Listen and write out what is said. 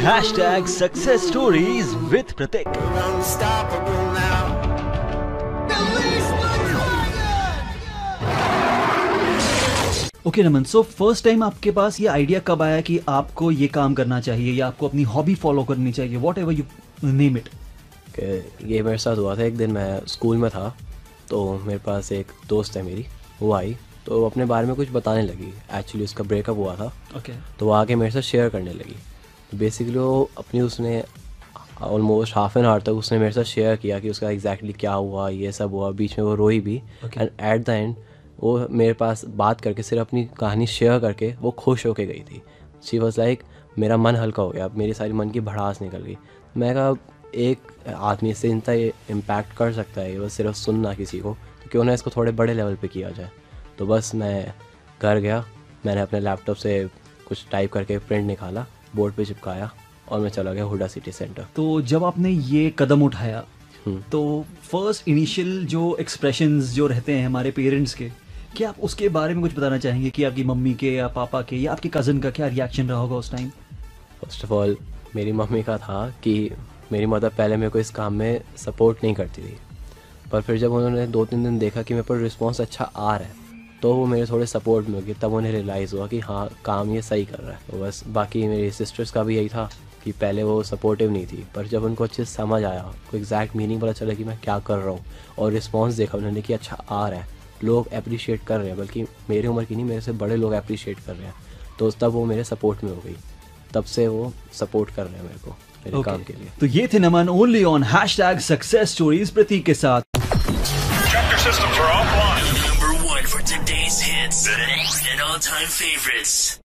Hashtag success stories with Pratik okay Naman so first time आपके पास ये idea कब आया कि आपको ये काम करना चाहिए या आपको अपनी हॉबी फॉलो करनी चाहिए? Whatever you name it ये मेरे साथ हुआ था। एक दिन मैं स्कूल में था तो मेरे पास एक दोस्त है मेरी वो आई तो अपने बारे में कुछ बताने लगी। एक्चुअली उसका ब्रेकअप हुआ था। ओके तो वो आके मेरे साथ शेयर करने लगी। तो बेसिकली वो अपनी उसने ऑलमोस्ट हाफ़ एन आवर तक उसने मेरे साथ शेयर किया कि उसका एग्जैक्टली exactly क्या हुआ ये सब हुआ बीच में वो रोई भी। एंड एट द एंड वो मेरे पास बात करके सिर्फ़ अपनी कहानी शेयर करके वो खुश होके गई थी। शी वॉज़ लाइक मेरा मन हल्का हो गया अब मेरी सारी मन की भड़ास निकल गई। मैं कहा एक आदमी से इतना इम्पैक्ट कर सकता है ये बस सिर्फ़ सुनना किसी को तो क्यों ना इसको थोड़े बड़े लेवल पे किया जाए। तो बस मैं घर गया मैंने अपने लैपटॉप से कुछ टाइप करके प्रिंट निकाला। बोर्ड पे चिपकाया और मैं चला गया हुडा सिटी सेंटर। तो जब आपने ये कदम उठाया हम्म। तो फ़र्स्ट इनिशियल जो एक्सप्रेशंस जो रहते हैं हमारे पेरेंट्स के क्या आप उसके बारे में कुछ बताना चाहेंगे कि आपकी मम्मी के या पापा के या आपके कज़न का क्या रिएक्शन रहा होगा उस टाइम फ़र्स्ट ऑफ़ ऑल मेरी मम्मी का था कि मेरी मदर पहले मेरे को इस काम में सपोर्ट नहीं करती थी। पर फिर जब उन्होंने दो तीन दिन देखा कि मेरे पर रिस्पॉन्स अच्छा आ रहा है तो वो मेरे थोड़े सपोर्ट में हो गए तब उन्हें रियलाइज़ हुआ कि हाँ काम ये सही कर रहा है। तो बस बाकी मेरी सिस्टर्स का भी यही था कि पहले वो सपोर्टिव नहीं थी पर जब उनको अच्छे से समझ आया को एग्जैक्ट मीनिंग पता चला कि मैं क्या कर रहा हूँ और रिस्पॉन्स देखा उन्होंने कि अच्छा आ रहा है। लोग अप्रिशिएट कर रहे हैं बल्कि मेरी उम्र की नहीं मेरे से बड़े लोग अप्रिशिएट कर रहे हैं। तो तब वो मेरे सपोर्ट में हो गई। तब से वो सपोर्ट कर रहे हैं मेरे को मेरे Okay. काम के लिए। तो ये थे Naman only on hashtag success stories Pratik के साथ। Today's hits and all-time favorites.